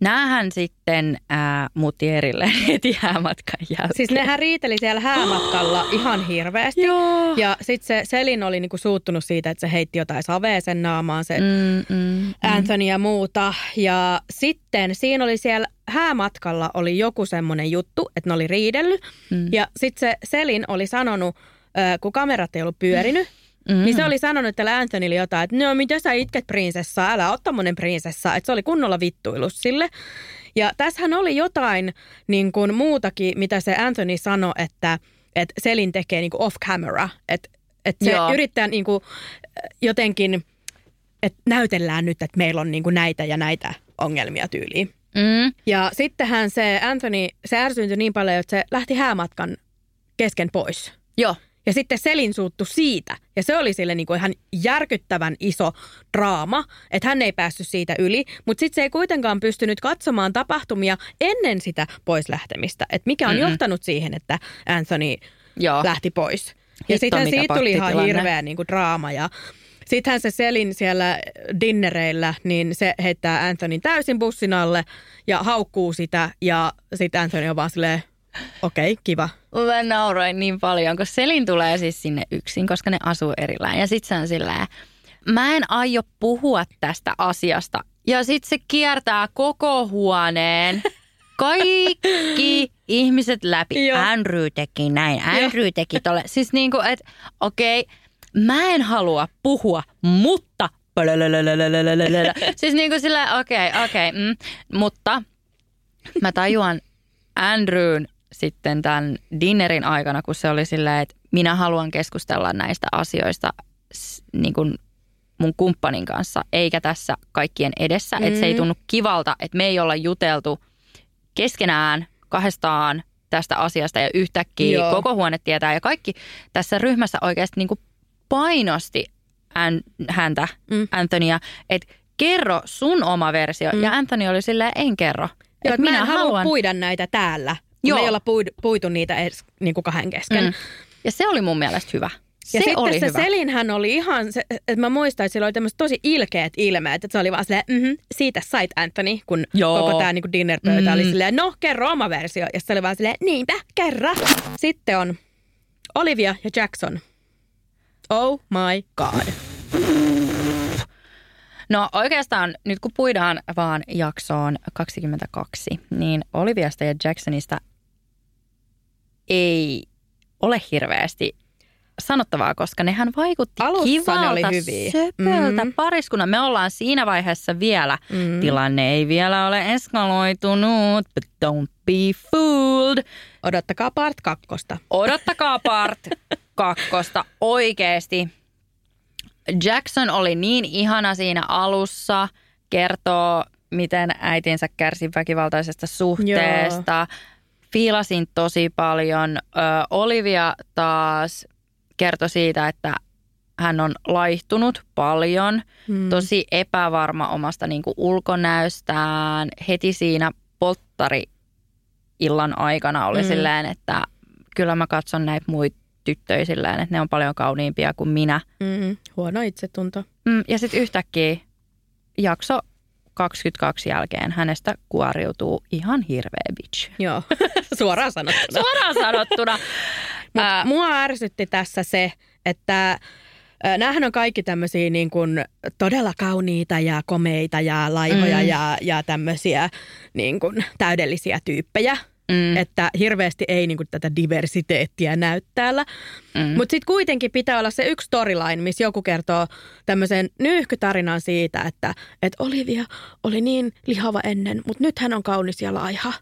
näähän sitten ää, muutti erille heti häämatkan jälkeen. Siis nehän riiteli siellä häämatkalla ihan hirveästi. Joo. Ja sitten se Selin oli niinku suuttunut siitä, että se heitti jotain savea sen naamaan, se Mm, mm, Anthony ja muuta. Ja sitten siinä oli siellä häämatkalla oli joku semmoinen juttu, että ne oli riidellyt. Mm. Ja sitten se Selin oli sanonut, kun kamerat ei ollut pyörinyt, Mm. niin se oli sanonut tälle Anthonylle jotain, että no mitä sä itket prinsessaa, älä ole tommonen prinsessa. Että se oli kunnolla vittuillut sille. Ja tässähän oli jotain niin kuin muutakin, mitä se Anthony sanoi, että, että Selin tekee niin kuin off camera. Että, että se Joo. yrittää niin kuin jotenkin, että näytellään nyt, että meillä on niin kuin näitä ja näitä ongelmia tyyliin. Mm. Ja sittenhän se Anthony, se ärsyyntyi niin paljon, että se lähti häämatkan kesken pois. Joo. Ja sitten Selin suuttu siitä. Ja se oli sille niin kuin ihan järkyttävän iso draama, että hän ei päässyt siitä yli. Mutta sitten se ei kuitenkaan pystynyt katsomaan tapahtumia ennen sitä poislähtemistä. Että mikä on Mm-mm. johtanut siihen, että Anthony Joo. lähti pois. Ja sitten siitä tuli ihan hirveä niin kuin draama. Ja sittenhän se Selin siellä dinnereillä, niin se heittää Anthonyn täysin bussin alle ja haukkuu sitä. Ja sitten Anthony on vaan silleen, okei, okay, kiva. Mä nauroin niin paljon, kun Selin tulee siis sinne yksin, koska ne asuu erillään. Ja sit se on silleen, mä en aio puhua tästä asiasta. Ja sit se kiertää koko huoneen. Kaikki ihmiset läpi. Joo. Andrew teki näin, Andrew teki tolle. Siis niinku, että okei, mä en halua puhua, mutta... Siis niinku sillä, okei, okei, mm, mutta mä tajuan Andrewn sitten tämän dinnerin aikana, kun se oli silleen, että minä haluan keskustella näistä asioista niin kuin mun kumppanin kanssa, eikä tässä kaikkien edessä. Mm. Että se ei tunnu kivalta, että me ei olla juteltu keskenään kahdestaan tästä asiasta ja yhtäkkiä Joo. koko huone tietää. Ja kaikki tässä ryhmässä oikeasti niin kuin painosti än, häntä, Mm. mm. Antonia, että kerro sun oma versio. Mm. Mm. Ja Anthony oli silleen, en kerro. Joo, Et että mä en halua puida näitä täällä. Joo. Me ei olla puidu, puitu niitä edes niin kuin kahden kesken. Mm. Ja se oli mun mielestä hyvä. Se ja sitten oli se hyvä. Selinhän oli ihan, se, että mä muistan, että sillä oli tämmöiset tosi ilkeät ilmeet, että se oli vaan silleen, mm-hmm, siitä sait Anthony, kun Joo. koko tämä niinku dinnerpöytä mm. oli silleen, no kerro oma versio. Ja se oli vaan silleen, niinpä, kerro. Sitten on Olivia ja Jackson. Oh my god. No oikeastaan nyt kun puidaan vaan jaksoon 22, niin Oliviasta ja Jacksonista ei ole hirveästi sanottavaa, koska nehän vaikutti Alussa ne kivalta, oli hyviä. söpöltä mm. pariskunnan. Me ollaan siinä vaiheessa vielä. Mm. Tilanne ei vielä ole eskaloitunut, but don't be fooled. Odottakaa part kakkosta. Odottakaa part kakkosta oikeesti. Jackson oli niin ihana siinä alussa, kertoo miten äitinsä kärsi väkivaltaisesta suhteesta. Fiilasin tosi paljon. Ö, Olivia taas kertoi siitä, että hän on laihtunut paljon, Mm. tosi epävarma omasta niin kuin ulkonäöstään. Heti siinä polttari illan aikana oli Mm. silleen, että kyllä mä katson näitä muita tyttöjä silleen, että ne on paljon kauniimpia kuin minä. Mm. Huono itsetunto. Mm, ja sitten yhtäkkiä jakso 22 jälkeen hänestä kuoriutuu ihan hirveä bitch. Joo, suoraan sanottuna. Suoraan sanottuna. Mut Ää, mua ärsytti tässä se, että ää, näähän on kaikki tämmöisiä niin kuin todella kauniita ja komeita ja laihoja mm. ja, ja tämmöisiä niin kuin täydellisiä tyyppejä. Mm. Että hirveästi ei niin kuin, tätä diversiteettiä näy täällä. Mm. Mutta sitten kuitenkin pitää olla se yksi storyline, missä joku kertoo tämmöisen nyyhkytarinan siitä, että, että Olivia oli niin lihava ennen, mutta nyt hän on kaunis ja laiha.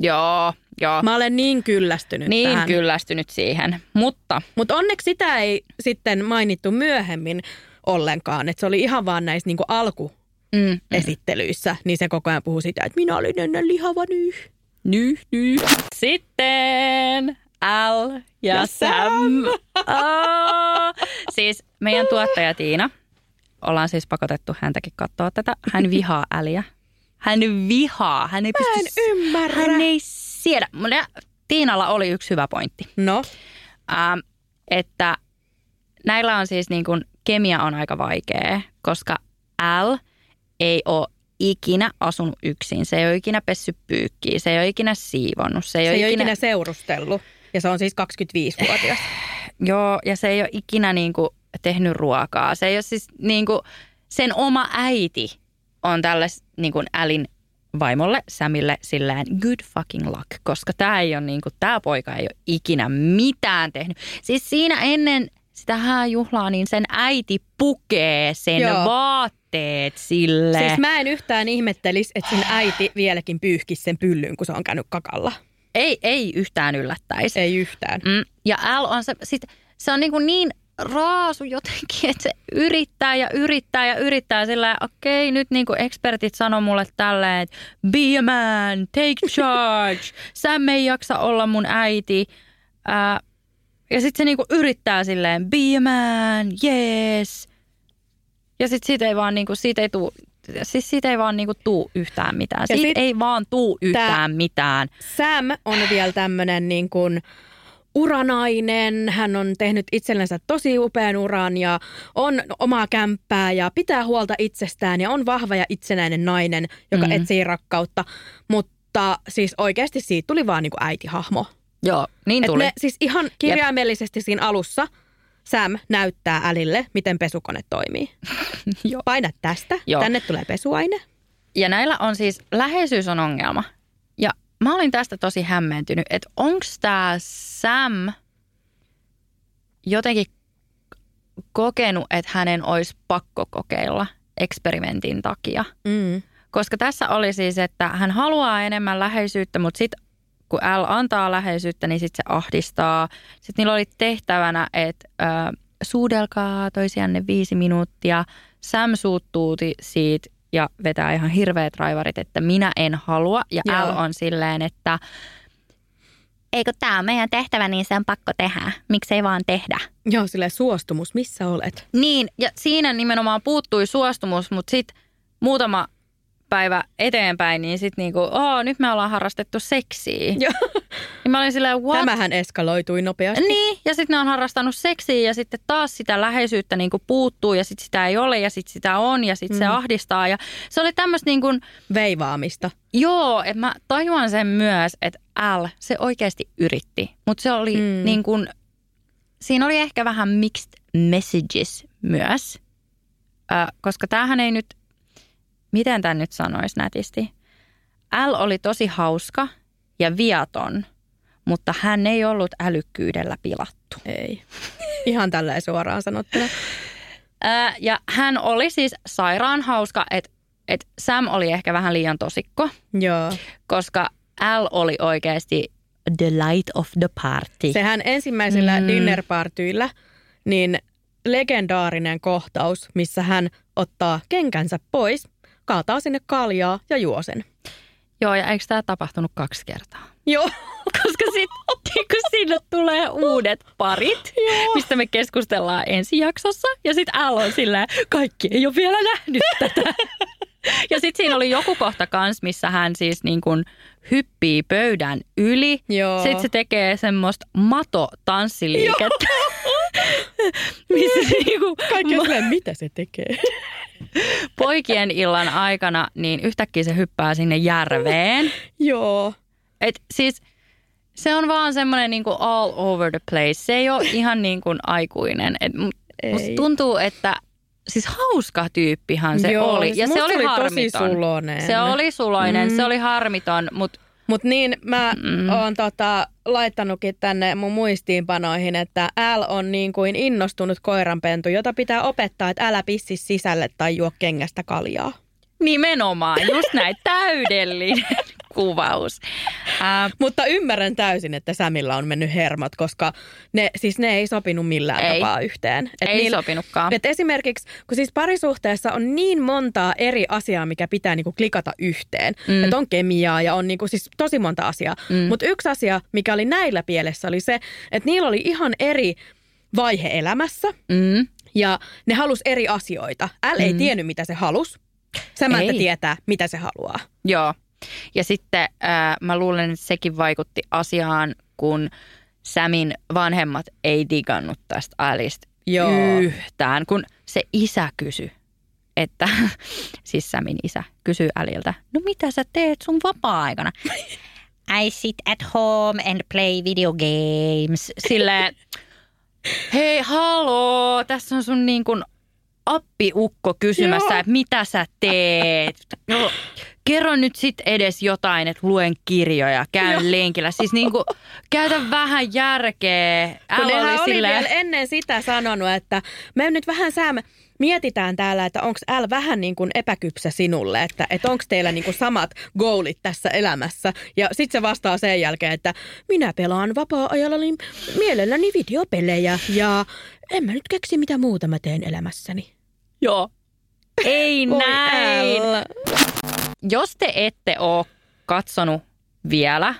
joo, joo. Mä olen niin kyllästynyt niin tähän. kyllästynyt siihen. Mutta Mutta onneksi sitä ei sitten mainittu myöhemmin ollenkaan. Että se oli ihan vaan näissä niinku alkuesittelyissä. mm, Niin se koko ajan puhui sitä, että minä olin ennen lihava nyh. Nyh, nyh. Sitten Al ja, Ja Sam. Oh. Siis meidän tuottaja Tiina, ollaan siis pakotettu häntäkin katsoa tätä. Hän vihaa Äliä. Hän vihaa. Hän ei Mä en pysty, ymmärrä. Hän ei siedä. Mutta Tiinalla oli yksi hyvä pointti. No, Ähm, että näillä on siis niin kuin, kemia on aika vaikea, koska Al ei ole ikinä asunut yksin. Se ei ole ikinä pessy pyykkiä, se ei ole ikinä siivonnut. Se ei, se ole ei ole ikinä, ikinä seurustellut. Ja se on siis 25-vuotias. Joo, ja se ei ole ikinä niin kuin, tehnyt ruokaa. Se ei ole siis niin kuin, sen oma äiti on tälle niin kuin Alin vaimolle, Samille, silleen good fucking luck, koska tämä ei ole niin kuin, tämä poika ei ole ikinä mitään tehnyt. Siis siinä ennen sitä hääjuhlaa, niin sen äiti pukee sen Joo. vaatteet sille. siis mä en yhtään ihmettelisi, että sen äiti vieläkin pyyhkisi sen pyllyn, kun se on käynyt kakalla. ei, ei yhtään yllättäisi. Ei yhtään. Mm, ja Al on se, sit, se on niin, kuin niin raasu jotenkin, että se yrittää ja yrittää ja yrittää sillä okei, nyt niin kuin expertit sanoo mulle tälleen, että be a man, take charge, Sam ei jaksa olla mun äiti. Ää, ja sitten se niin kuin yrittää silleen, be a man, yes. Ja sitten siitä ei vaan niin kuin, siitä ei tuu, siis siitä ei vaan niin kuin tuu yhtään mitään. Ja Siitä ei vaan tuu yhtään mitään. Sam on vielä tämmöinen niin kuin uranainen. Hän on tehnyt itsellensä tosi upean uran ja on omaa kämppää ja pitää huolta itsestään ja on vahva ja itsenäinen nainen, joka Mm. etsii rakkautta. Mutta siis oikeasti siitä tuli vaan niin kuin äitihahmo. Joo, niin Et tuli. ne, siis ihan kirjaimellisesti siinä alussa Sam näyttää Älille, miten pesukone toimii. Joo. Paina tästä, Joo. tänne tulee pesuaine. Ja näillä on siis, läheisyys on ongelma. Ja mä olin tästä tosi hämmentynyt, että onko tämä Sam jotenkin kokenut, että hänen olisi pakko kokeilla eksperimentin takia. Mm. Koska tässä oli siis, että hän haluaa enemmän läheisyyttä, mutta sitten kun L antaa läheisyyttä, niin sitten se ahdistaa. Sitten niillä oli tehtävänä, että ö, suudelkaa toisianne viisi minuuttia. Sam suuttuu siitä ja vetää ihan hirveät raivarit, että minä en halua. Ja Joo. L on silleen, että eikö tämä on meidän tehtävä, niin se on pakko tehdä. Miksei vaan tehdä? Joo, sille suostumus, missä olet? Niin, ja siinä nimenomaan puuttui suostumus, mutta sitten muutama päivä eteenpäin, niin sitten niinku, oo, nyt me ollaan harrastettu seksiä. Joo. Niin mä olin silleen, what? Tämähän eskaloitui nopeasti. Niin, ja sitten ne on harrastanut seksiä ja sitten taas sitä läheisyyttä niinku puuttuu ja sitten sitä ei ole ja sitten sitä on ja sitten mm. se ahdistaa. Ja se oli tämmöistä niin kuin, Veivaamista. joo, että mä tajuan sen myös, että L, se oikeasti yritti. Mutta se oli Mm. niin kuin, siinä oli ehkä vähän mixed messages myös. Koska tämähän ei nyt, miten tämän nyt sanoisi nätisti. L oli tosi hauska ja viaton, mutta hän ei ollut älykkyydellä pilattu. Ei. Ihan tällä suoraan sanottuna. Ää, ja hän oli siis sairaan hauska, että et Sam oli ehkä vähän liian tosikko, Joo. koska L oli oikeasti the light of the party. Sehän ensimmäisellä Mm. mm. dinnerpartyillä, niin legendaarinen kohtaus, missä hän ottaa kenkänsä pois, kaataa sinne kaljaa ja juo sen. Joo, ja eikö tämä tapahtunut kaksi kertaa? Joo. Koska sitten kun sinne tulee uudet parit, Joo. mistä me keskustellaan ensi jaksossa. Ja sitten L on sillä kaikki ei ole vielä nähnyt tätä. ja sitten siinä oli joku kohta kans, missä hän siis niin kuin hyppii pöydän yli. Joo. Sitten se tekee semmoista mato-tanssiliikettä. missä se niinku, Kaikki on silleen, mitä se tekee? Poikien illan aikana, niin yhtäkkiä se hyppää sinne järveen. Joo. Et siis se on vaan semmoinen niin all over the place. Se ei ole ihan niin kuin aikuinen. Et musta tuntuu, että siis hauska tyyppihan se Joo, oli. siis Ja se oli oli tosi harmiton. suloinen. Se oli suloinen, Mm. se oli harmiton, mutta Mutta niin mä Mm. oon tota, laittanutkin tänne mun muistiinpanoihin, että L on niin kuin innostunut koiranpentu, jota pitää opettaa, että älä pissi sisälle tai juo kengästä kaljaa. nimenomaan just näin täydellinen kuvaus. Ää, Mutta ymmärrän täysin, että Sämillä on mennyt hermot, koska ne, siis ne ei sopinut millään Ei. tapaa yhteen. Et ei sopinutkaan. Et esimerkiksi, kun siis parisuhteessa on niin montaa eri asiaa, mikä pitää niinku klikata yhteen. Mm. Että on kemiaa ja on niinku siis tosi monta asiaa. Mm. Mutta yksi asia, mikä oli näillä pielessä, oli se, että niillä oli ihan eri vaihe elämässä Mm. ja ne halus eri asioita. L ei Mm. tiennyt, mitä se halus. Samantha Ei. tietää, mitä se haluaa. Joo. Ja sitten ää, mä luulen, että sekin vaikutti asiaan, kun Samin vanhemmat ei digannut tästä Alista Joo. yhtään, kun se isä kysyi, että siis Samin isä kysyy Äliltä, no mitä sä teet sun vapaa-aikana? I sit at home and play video games. Sille hei haloo, tässä on sun niin kuin appiukko kysymässä, Joo. että mitä sä teet. No, kerro nyt sit edes jotain, että luen kirjoja, käyn Joo. lenkillä. Siis niin kuin, käytä vähän järkeä. Kun Äl nehän oli oli vielä ennen sitä sanonut, että me nyt vähän säämme, mietitään täällä, että onko L vähän niin kuin epäkypsä sinulle, että, että onko teillä niin kuin samat goolit tässä elämässä. Ja sitten se vastaa sen jälkeen, että minä pelaan vapaa-ajallani mielelläni videopelejä ja en mä nyt keksi mitä muuta mä teen elämässäni. Joo. Ei näin. L. Jos te ette ole katsonut vielä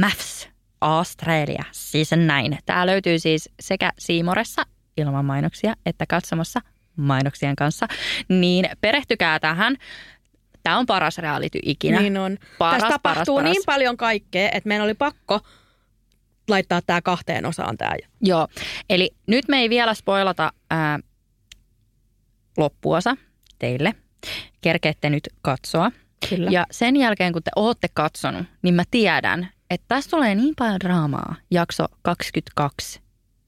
MAFS Australia Season 9. Tämä löytyy siis sekä Siimoressa ilman mainoksia että katsomassa mainoksien kanssa. Niin perehtykää tähän. Tämä on paras reality ikinä. Niin on. Paras, Tässä tapahtuu paras, paras. niin paljon kaikkea, että meidän oli pakko laittaa tämä kahteen osaan tämä. Joo, eli nyt me ei vielä spoilata ää, loppuosa teille. Kerkeette nyt katsoa. Kyllä. Ja sen jälkeen, kun te ootte katsonut, niin mä tiedän, että tässä tulee niin paljon draamaa jakso 22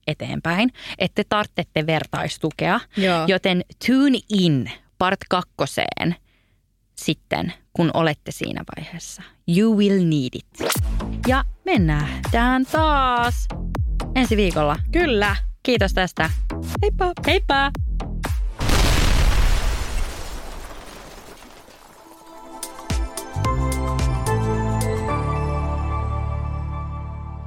eteenpäin, että te tarvitsette vertaistukea. Joo. Joten tune in part kakkoseen sitten, kun olette siinä vaiheessa. You will need it. Ja me nähdään taas ensi viikolla. Kyllä. Kiitos tästä. Heippa. Heippa!